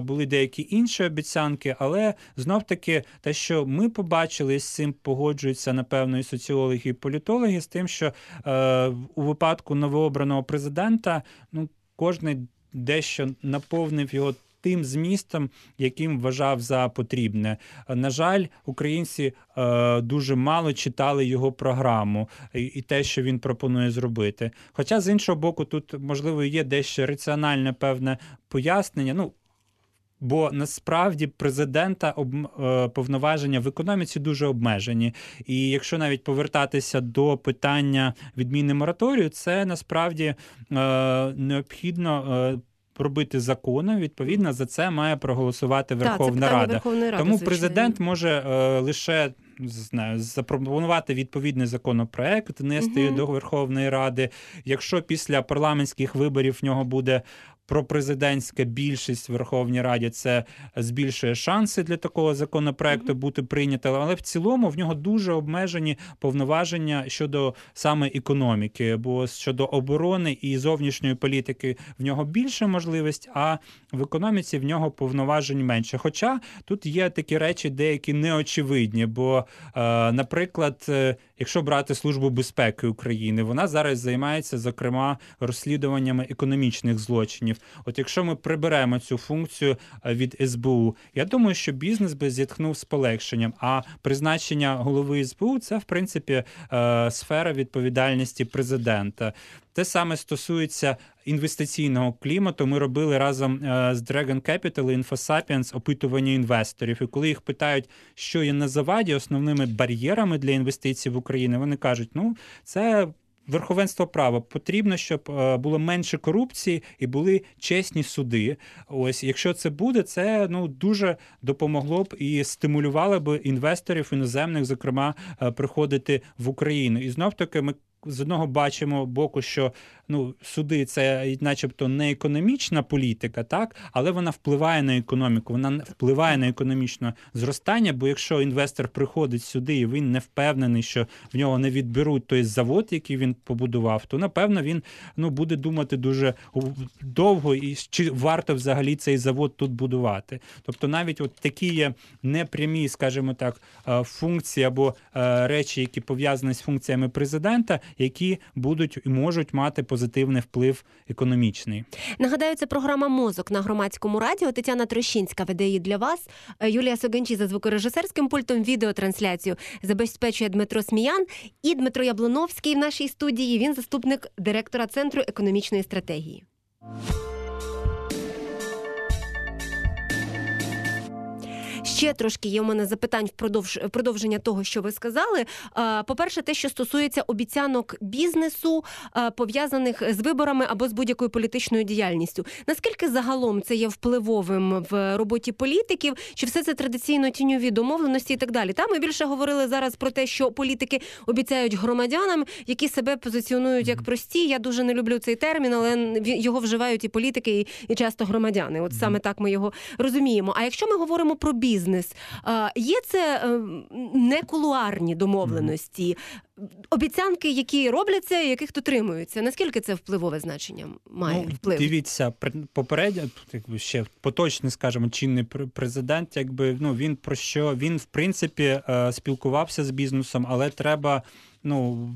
були деякі інші обіцянки, але знов таки те, що ми побачили, з цим погоджуються напевно і соціологи, і політологи, з тим, що е, у випадку новообраного президента ну кожний дещо наповнив його. Тим змістом, яким вважав за потрібне. На жаль, українці е, дуже мало читали його програму і, і те, що він пропонує зробити. Хоча, з іншого боку, тут можливо є дещо раціональне певне пояснення. Ну, Бо насправді президента об е, повноваження в економіці дуже обмежені. І якщо навіть повертатися до питання відміни мораторію, це насправді е, необхідно. Е, робити закони, відповідно за це має проголосувати Верховна так, Рада. Верховної Ради. Тому президент може е, лише знаю, запропонувати відповідний законопроект, внести угу. до Верховної Ради. Якщо після парламентських виборів в нього буде пропрезидентська більшість в Верховній Раді це збільшує шанси для такого законопроекту бути прийнятим, але в цілому в нього дуже обмежені повноваження щодо саме економіки, бо щодо оборони і зовнішньої політики в нього більше можливість, а в економіці в нього повноважень менше. Хоча тут є такі речі, деякі неочевидні. Бо, е, наприклад, е, якщо брати службу безпеки України, вона зараз займається зокрема розслідуваннями економічних злочинів. От якщо ми приберемо цю функцію е, від СБУ, я думаю, що бізнес би зітхнув з полегшенням. А призначення голови СБУ це в принципі е, сфера відповідальності президента. Те саме стосується інвестиційного клімату. Ми робили разом е, з Dragon Capital і InfoSapiens опитування інвесторів. І коли їх питають, що є на заваді основними бар'єрами для інвестицій в Україну, вони кажуть, ну це верховенство права потрібно, щоб е, було менше корупції і були чесні суди. Ось, якщо це буде, це ну дуже допомогло б і стимулювало б інвесторів іноземних, зокрема, е, приходити в Україну. І знов таки ми з одного бачимо боку, що ну суди це, начебто, не економічна політика, так але вона впливає на економіку, вона впливає на економічне зростання. Бо якщо інвестор приходить сюди і він не впевнений, що в нього не відберуть той завод, який він побудував, то напевно він ну буде думати дуже довго і чи варто взагалі цей завод тут будувати. Тобто, навіть от такі є непрямі, скажімо так, е, функції або е, речі, які пов'язані з функціями президента, які будуть і можуть мати позитивний вплив економічний. Нагадаю, це програма Мозок на громадському радіо. Тетяна Трощинська веде її для вас. Е, Юлія Согенчі за звукорежисерським пультом відеотрансляцію забезпечує Дмитро Сміян і Дмитро Яблоновський в нашій студії. Він заступник директора центру економічної стратегії. Ще трошки є у мене запитань впродовж продовження того, що ви сказали. По-перше, те, що стосується обіцянок бізнесу, пов'язаних з виборами або з будь-якою політичною діяльністю. Наскільки загалом це є впливовим в роботі політиків? Чи все це традиційно тіньові домовленості і так далі? Та ми більше говорили зараз про те, що політики обіцяють громадянам, які себе позиціонують як прості. Я дуже не люблю цей термін, але його вживають і політики, і, і часто громадяни. От саме так ми його розуміємо. А якщо ми говоримо про бізнес, є це е, не кулуарні домовленості, обіцянки, які робляться, яких дотримуються. Наскільки це впливове значення має ну, вплив? Дивіться, попередньо, якби ще поточний, скажімо, чинний президент, якби ну він про що він в принципі е, спілкувався з бізнесом, але треба ну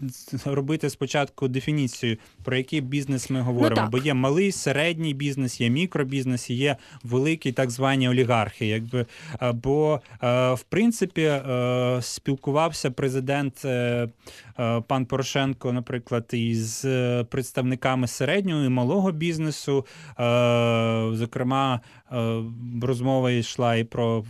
робити спочатку дефініцію, про який бізнес ми говоримо. Ну, Бо є малий, середній бізнес, є мікробізнес, є великі так звані олігархи. Якби Бо, в принципі, спілкувався президент е, пан Порошенко, наприклад, із представниками середнього і малого бізнесу. Зокрема, розмова йшла і про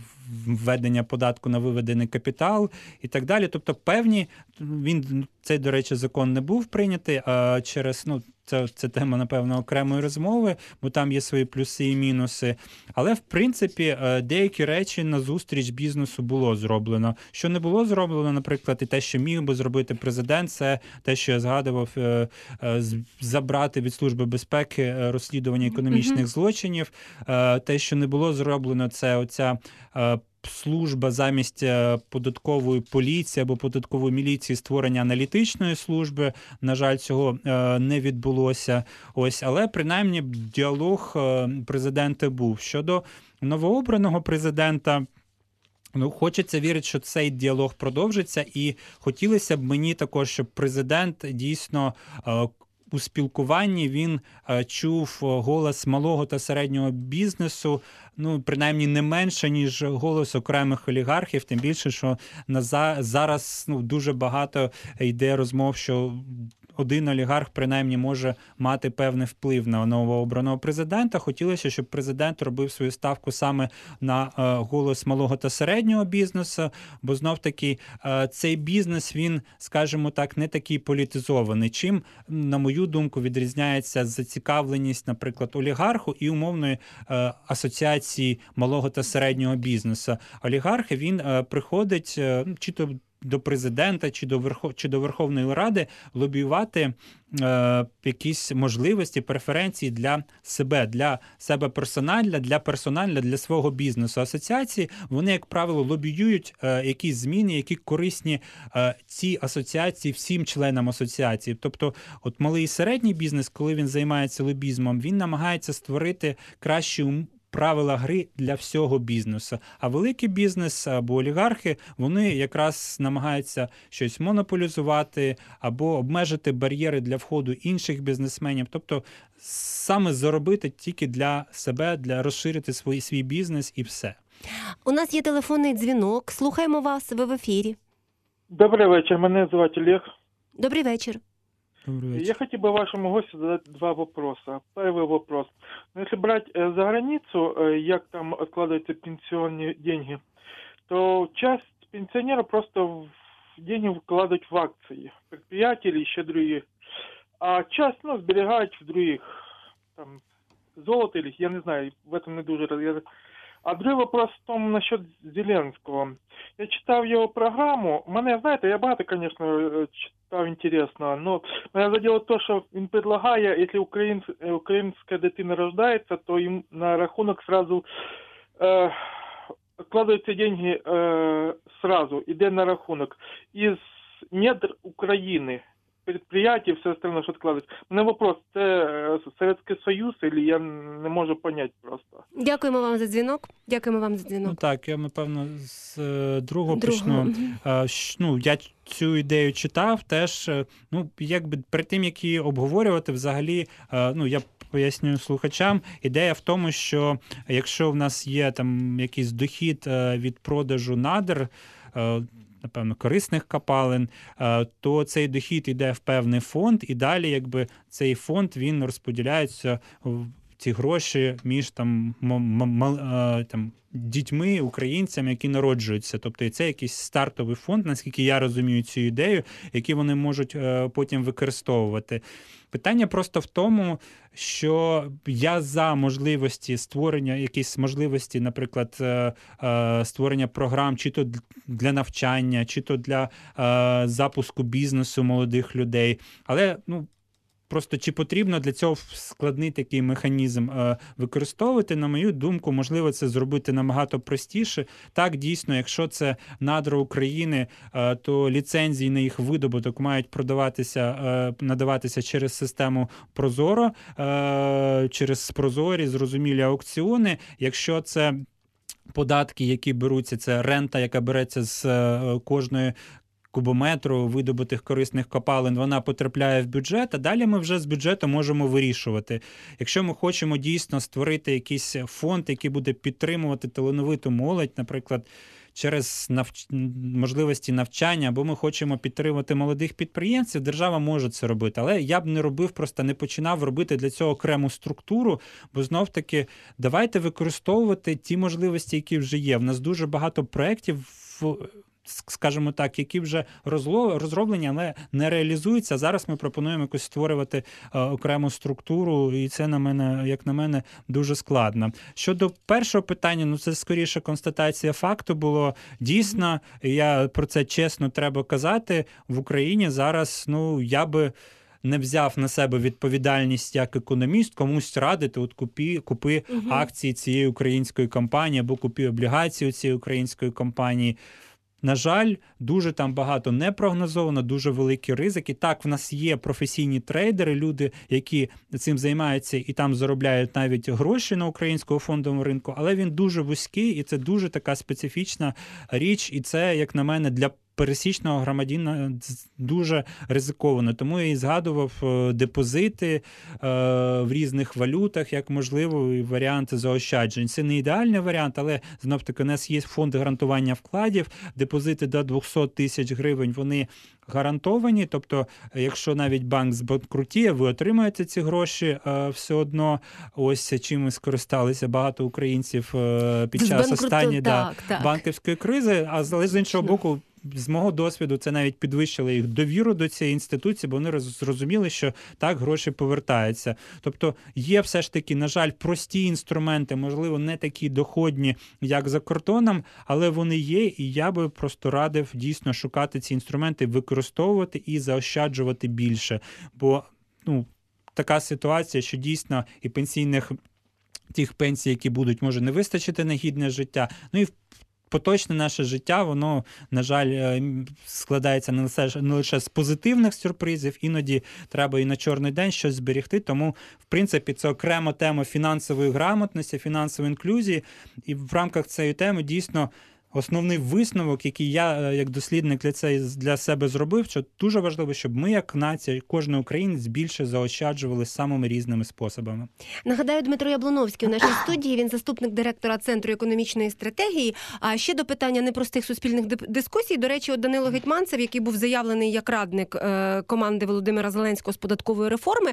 введення податку на виведений капітал і так далі. Тобто, певні він цей, до речі, закон не був прийнятий через ну. Це це тема, напевно, окремої розмови, бо там є свої плюси і мінуси. Але в принципі е, деякі речі на зустріч бізнесу було зроблено. Що не було зроблено, наприклад, і те, що міг би зробити президент, це те, що я згадував, е, е, забрати від служби безпеки розслідування економічних злочинів. Те, що не було зроблено, це оця служба замість е, податкової поліції або податкової міліції створення аналітичної служби. На жаль, цього е, не відбулося. Ось, але принаймні діалог е, президента був щодо новообраного президента. Ну, хочеться вірити, що цей діалог продовжиться, і хотілося б мені також, щоб президент дійсно у спілкуванні він чув голос малого та середнього бізнесу, ну принаймні не менше ніж голос окремих олігархів, тим більше, що на зараз ну дуже багато йде розмов, що один олігарх принаймні може мати певний вплив на новообраного президента. Хотілося, щоб президент робив свою ставку саме на е, голос малого та середнього бізнесу, бо знов таки е, цей бізнес він, скажімо так, не такий політизований. Чим, на мою думку, відрізняється зацікавленість, наприклад, олігарху і умовної е, асоціації малого та середнього бізнесу. Олігархи він приходить чи то до президента чи до Верхов... чи до Верховної Ради лобіювати е, якісь можливості, преференції для себе, для себе персонально, для персонально, для свого бізнесу. Асоціації вони, як правило, лобіюють е, якісь зміни, які корисні е, цій асоціації всім членам асоціації. Тобто, от малий і середній бізнес, коли він займається лобізмом, він намагається створити кращі правила гри для всього бізнесу. А великий бізнес або олігархи вони якраз намагаються щось монополізувати або обмежити бар'єри для входу інших бізнесменів, тобто саме заробити тільки для себе, для розширити свій, свій бізнес і все. У нас є телефонний дзвінок. Слухаємо вас. Ви в ефірі. Добрий вечір. Мене звати Олег. Добрий вечір. Я хотел бы вашему гостю задать два вопроса. Первый вопрос. Ну, если брать э, за границу, э, как там откладываются пенсионные деньги, то часть пенсионеров просто деньги вкладывают в акции, предприятия или еще другие. А часть, ну, сберегают в других, там, золото или, я не знаю, в этом не дуже а другий вопрос в тому насчет Зеленського. Я читав його програму. Мене, знаєте, я багато, звісно, читав інтересного, но мене заділо те, що він предлагає, якщо українсь, українська дитина рождається, то їм на рахунок сразу е, вкладаються деньги е, сразу, іде на рахунок. Із недр України предприятий, все остальное, що складывается. Мене вопрос, це советський Советский Союз, или я не можу понять просто. Дякуємо вам за дзвінок. Дякуємо вам за дзвінок. Ну так, я напевно з другого, другого почну. Ну, я цю ідею читав, теж е, ну, якби перед тим, як її обговорювати, взагалі, е, ну я. Пояснюю слухачам, ідея в тому, що якщо в нас є там якийсь дохід від продажу надр, напевно, корисних капалин, е, то цей дохід йде в певний фонд, і далі, якби цей фонд він розподіляється ці гроші між там там дітьми, українцями, які народжуються. Тобто це якийсь стартовий фонд, наскільки я розумію цю ідею, які вони можуть е, потім використовувати. Питання просто в тому, що я за можливості створення якісь можливості, наприклад, е, е, створення програм, чи то для навчання, чи то для запуску бізнесу молодих людей. Але ну Просто чи потрібно для цього складний такий механізм е, використовувати, на мою думку, можливо, це зробити набагато простіше. Так, дійсно, якщо це надра України, е, то ліцензії на їх видобуток мають продаватися, е, надаватися через систему Прозоро, через прозорі, зрозумілі аукціони. Якщо це Податки, які беруться, це рента, яка береться з кожної кубометру видобутих корисних копалин, вона потрапляє в бюджет. А далі ми вже з бюджету можемо вирішувати. Якщо ми хочемо дійсно створити якийсь фонд, який буде підтримувати талановиту молодь, наприклад. Через навч... можливості навчання, або ми хочемо підтримати молодих підприємців, держава може це робити. Але я б не робив, просто не починав робити для цього окрему структуру, бо знов таки давайте використовувати ті можливості, які вже є. В нас дуже багато проєктів скажімо так, які вже розроблені, але не реалізуються. Зараз ми пропонуємо якось створювати е, окрему структуру, і це на мене, як на мене, дуже складно. Щодо першого питання, ну це скоріше констатація факту було дійсно. Я про це чесно треба казати в Україні зараз. Ну я би. Не взяв на себе відповідальність як економіст, комусь радити, от купи купи uh акції цієї української компанії або купи облігації цієї української компанії. На жаль, дуже там багато не прогнозовано, дуже великі ризики. Так, в нас є професійні трейдери, люди, які цим займаються і там заробляють навіть гроші на українському фондовому ринку, але він дуже вузький і це дуже така специфічна річ. І це, як на мене, для пересічного громадянина дуже ризиковано. Тому я і згадував е, депозити е, в різних валютах як можливий варіант заощаджень. Це не ідеальний варіант, але знов таки у нас є фонд гарантування вкладів, депозити до 200 тисяч гривень. Вони гарантовані. Тобто, якщо навіть банк збанкрутіє, ви отримаєте ці гроші е, все одно. Ось чим скористалися багато українців під час останньої да, банківської кризи. А з іншого боку з мого досвіду це навіть підвищило їх довіру до цієї інституції, бо вони зрозуміли, що так гроші повертаються. Тобто є все ж таки, на жаль, прості інструменти, можливо, не такі доходні, як за кордоном, але вони є, і я би просто радив дійсно шукати ці інструменти, використовувати і заощаджувати більше. Бо ну, така ситуація, що дійсно і пенсійних. Тих пенсій, які будуть, може не вистачити на гідне життя. Ну і поточне наше життя, воно, на жаль, е, складається не лише не лише з позитивних сюрпризів, іноді треба і на чорний день щось зберегти. Тому, в принципі, це окрема тема фінансової грамотності, фінансової інклюзії, і в рамках цієї теми дійсно основний висновок, який я е, як дослідник для це для себе зробив, що дуже важливо, щоб ми, як нація, кожен українець більше заощаджували самими різними способами. Нагадаю, Дмитро Яблоновський у нашій студії він заступник директора центру економічної стратегії. А ще до питання непростих суспільних дискусій. До речі, от Данило Гетьманцев, який був заявлений як радник е, команди Володимира Зеленського з податкової реформи,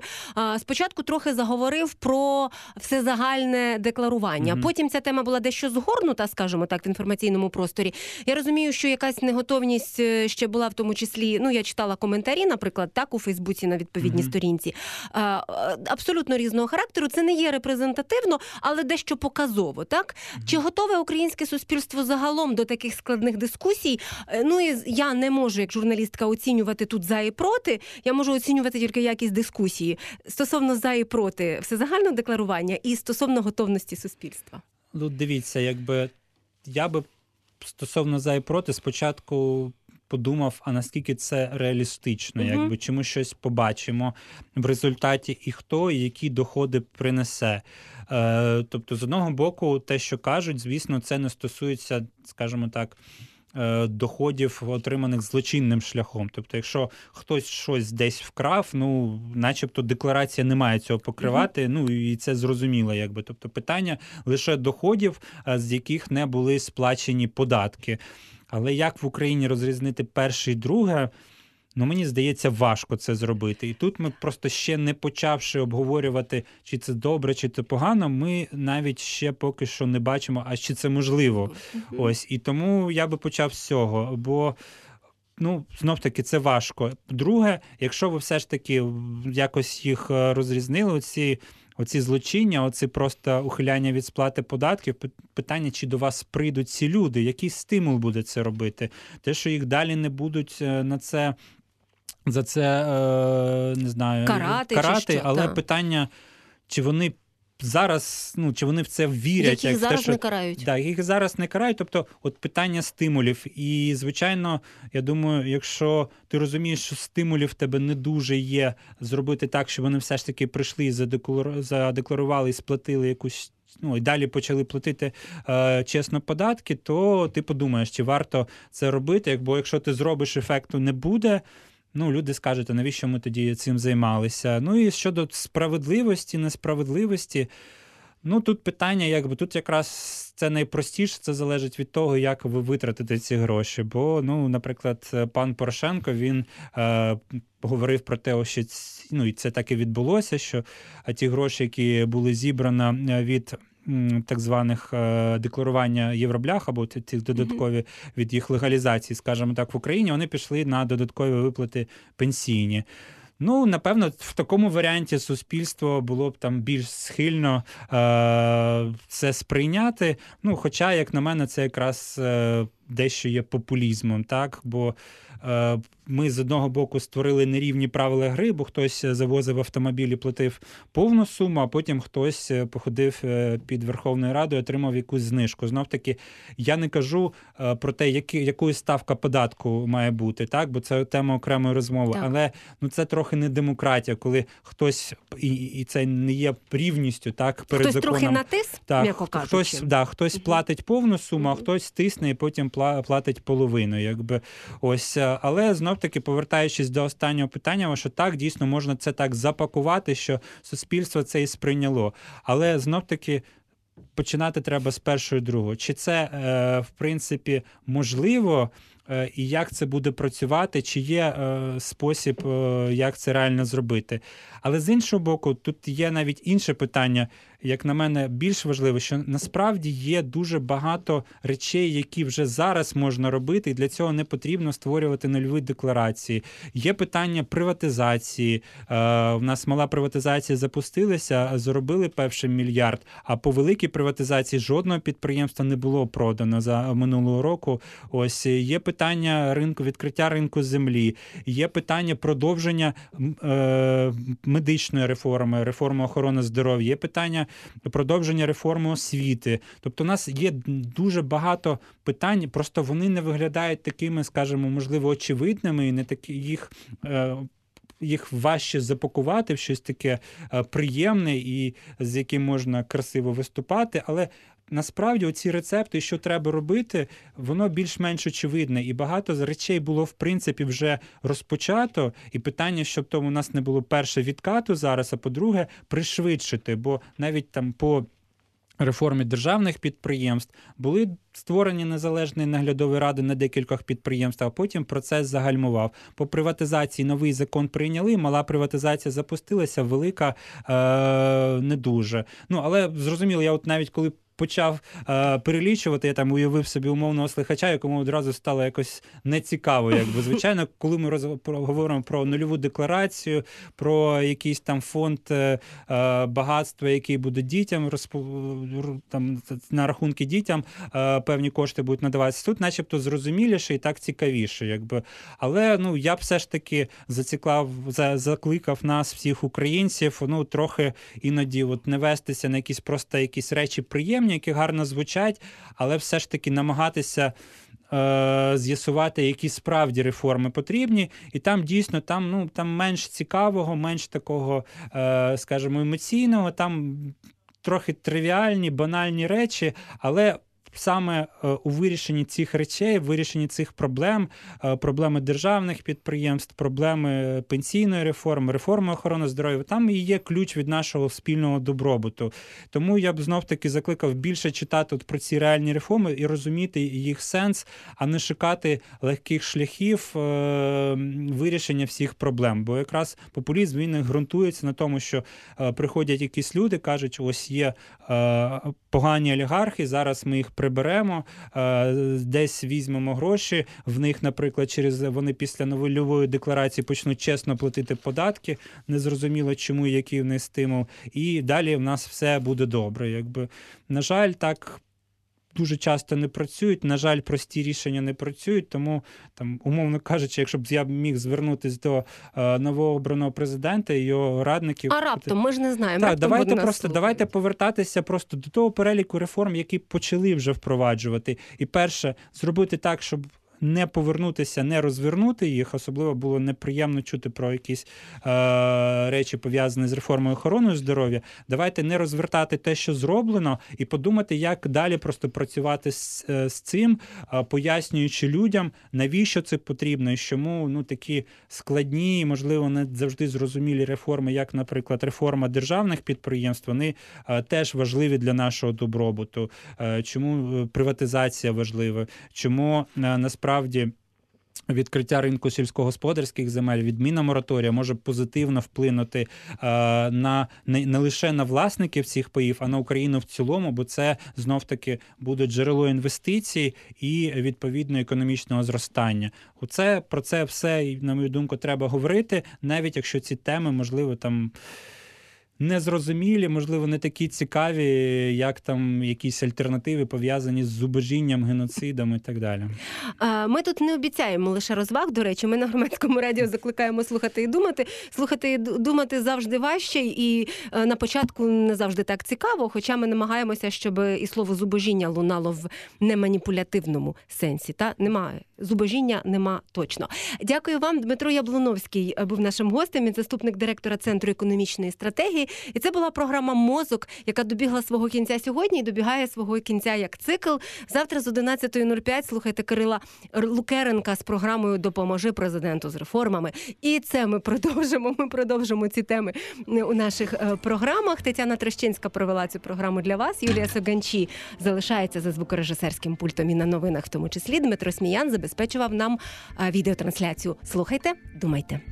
спочатку трохи заговорив про всезагальне декларування. Mm-hmm. Потім ця тема була дещо згорнута, скажімо так, в інформаційному просторі. Я розумію, що якась неготовність е, ще була в тому числі. Ну я читала коментарі, наприклад, так у Фейсбуці на відповідній mm-hmm. сторінці. Абсолютно різного характеру. Це не є репрезентативно, але дещо показово. Так mm-hmm. чи готове українське суспільство загалом до таких складних дискусій? Е, ну і я не можу, як журналістка, оцінювати тут за і проти. Я можу оцінювати тільки якість дискусії стосовно за і проти всезагального декларування і стосовно готовності суспільства. Ну, дивіться, якби я би стосовно за і проти, спочатку подумав, а наскільки це реалістично, uh якби чи ми щось побачимо в результаті і хто, і які доходи принесе. Е, Тобто, з одного боку, те, що кажуть, звісно, це не стосується, скажімо так. Е, доходів, отриманих злочинним шляхом. Тобто, якщо хтось щось десь вкрав, ну начебто декларація не має цього покривати. Ну і це зрозуміло, якби. Тобто, питання лише доходів, е, з яких не були сплачені податки. Але як в Україні розрізнити перше і друге? Ну, мені здається, важко це зробити. І тут ми просто ще не почавши обговорювати, чи це добре, чи це погано. Ми навіть ще поки що не бачимо, а чи це можливо. Ось і тому я би почав з цього. Бо ну знов таки це важко. Друге, якщо ви все ж таки якось їх е, розрізнили, оці. Оці злочиння, оці просто ухиляння від сплати податків. Питання, чи до вас прийдуть ці люди, який стимул буде це робити? Те, що їх далі не будуть е, на це за це е, не знаю карати, карати чи що? але так. питання, чи вони зараз, ну чи вони в це вірять, Яких як зараз те, що не карають. Да, їх зараз не карають. Тобто, от питання стимулів. І, звичайно, я думаю, якщо ти розумієш, що стимулів в тебе не дуже є зробити так, щоб вони все ж таки прийшли, задеклар- задекларували і сплатили якусь. Ну і далі почали платити е, чесно податки, то ти подумаєш, чи варто це робити. Бо якщо ти зробиш ефекту не буде, ну люди скажуть, а навіщо ми тоді цим займалися? Ну і щодо справедливості, несправедливості. Ну тут питання, якби тут якраз це найпростіше, це залежить від того, як ви витратите ці гроші. Бо, ну, наприклад, пан Порошенко він е, говорив про те, що ну, і це так і відбулося, що ті гроші, які були зібрані від. Так званих е, декларування євроблях або ці додаткові від їх легалізації, скажімо так, в Україні вони пішли на додаткові виплати пенсійні. Ну, напевно, в такому варіанті суспільство було б там більш схильно е- це сприйняти. Ну, хоча, як на мене, це якраз е- дещо є популізмом, так? Бо е- ми з одного боку створили нерівні правила гри, бо хтось завозив автомобіль і платив повну суму, а потім хтось походив е, під Верховною Радою, отримав якусь знижку. Знов таки, я не кажу е, про те, які, якою ставка податку має бути, так? Бо це тема окремої розмови. Так. Але ну це трохи не демократія, коли хтось і, і це не є рівністю, так перед Хтось законом. трохи натис, Так, м'яко кажучи. хтось, да, хтось платить повну суму, а хтось тисне і потім пла- платить половину. Якби ось, е, але знов таки, повертаючись до останнього питання, що так дійсно можна це так запакувати, що суспільство це і сприйняло. Але знов таки. Починати треба з першого і другого. Чи це е, в принципі можливо, е, і як це буде працювати, чи є спосіб, як це реально зробити? Але з іншого боку, тут є навіть інше питання, як на мене, більш важливе, що насправді є дуже багато речей, які вже зараз можна робити, і для цього не потрібно створювати нульові декларації. Є питання приватизації. Е, У нас мала приватизація запустилася, заробили перший мільярд. А по великій приватизації жодного підприємства не було продано за минулого року. Ось є питання ринку, відкриття ринку землі, є питання продовження е, медичної реформи, реформи охорони здоров'я. Є питання продовження реформи освіти. Тобто, у нас є дуже багато питань, просто вони не виглядають такими, скажімо, можливо, очевидними, і не такі їх. Е, їх важче запакувати в щось таке е, приємне і з яким можна красиво виступати, але насправді оці рецепти, що треба робити, воно більш-менш очевидне, і багато з речей було в принципі вже розпочато. І питання, щоб тому у нас не було перше відкату зараз, а по-друге, пришвидшити, бо навіть там по. Реформі державних підприємств були створені незалежні наглядові ради на декількох підприємствах, а потім процес загальмував. По приватизації новий закон прийняли. Мала приватизація запустилася, велика е- не дуже. Ну але зрозуміло, я от навіть коли. Почав е, перелічувати, я там уявив собі умовного слухача, якому одразу стало якось нецікаво. Якби звичайно, коли ми роз, про, нульову декларацію, про якийсь там фонд е, багатства, який буде дітям розпо, там на рахунки дітям, е, певні кошти будуть надаватися. Тут, начебто, зрозуміліше і так цікавіше, якби. Але ну я б все ж таки заціклав, за, закликав нас, всіх українців, ну трохи іноді от не вестися на якісь просто якісь речі приємні, які гарно звучать, але все ж таки намагатися. е, З'ясувати, які справді реформи потрібні, і там дійсно там ну там менш цікавого, менш такого, е, скажімо, емоційного, там трохи тривіальні, банальні речі, але саме е, у вирішенні цих речей, в вирішенні цих проблем, е, проблеми державних підприємств, проблеми пенсійної реформи, реформи охорони здоров'я, там і є ключ від нашого спільного добробуту. Тому я б знов таки закликав більше читати от про ці реальні реформи і розуміти їх сенс, а не шукати легких шляхів е, вирішення всіх проблем. Бо якраз популізм він ґрунтується на тому, що приходять якісь люди, кажуть, ось є погані олігархи. Зараз ми їх приберемо, десь візьмемо гроші. В них, наприклад, через вони після новольової декларації почнуть чесно платити податки. Незрозуміло, чому який в них стимул. І далі в нас все буде добре. Якби на жаль, так дуже часто не працюють. На жаль, прості рішення не працюють. Тому там, умовно кажучи, якщо б я міг звернутися до е, новообраного президента і його радників, а раптом ми ж не знаємо. Так, давайте просто давайте повертатися просто до того переліку реформ, які почали вже впроваджувати. І перше зробити так, щоб не повернутися, не розвернути їх. Особливо було неприємно чути про якісь е, речі пов'язані з реформою охорони здоров'я. Давайте не розвертати те, що зроблено, і подумати, як далі просто працювати з, е, з цим, е, пояснюючи людям, навіщо це потрібно, і чому ну такі складні, можливо, не завжди зрозумілі реформи, як, наприклад, реформа державних підприємств, вони е, теж важливі для нашого добробуту. Чому приватизація важлива? Чому насправді насправді. Відкриття ринку сільськогосподарських земель, відміна мораторія може позитивно вплинути е, на не, не лише на власників цих паїв, а на Україну в цілому, бо це знов таки буде джерело інвестицій і відповідно економічного зростання. Оце про це все на мою думку треба говорити, навіть якщо ці теми можливо там незрозумілі, можливо, не такі цікаві, як там якісь альтернативи пов'язані з зубожінням, геноцидом і так далі. Ми тут не обіцяємо лише розваг. До речі, ми на громадському радіо закликаємо слухати і думати. Слухати і думати завжди важче, і е, на початку не завжди так цікаво. Хоча ми намагаємося, щоб і слово зубожіння лунало в неманіпулятивному сенсі. Та немає зубожіння, нема точно. Дякую вам, Дмитро Яблуновський був нашим гостем. Він заступник директора центру економічної стратегії. І це була програма Мозок, яка добігла свого кінця сьогодні і добігає свого кінця як цикл. Завтра з 11.05 слухайте Кирила Лукеренка з програмою Допоможи президенту з реформами. І це ми продовжимо. Ми продовжимо ці теми у наших е, програмах. Тетяна Трещинська провела цю програму для вас. Юлія Саганчі залишається за звукорежисерським пультом і на новинах, в тому числі Дмитро Сміян забезпечував нам е, відеотрансляцію. Слухайте, думайте.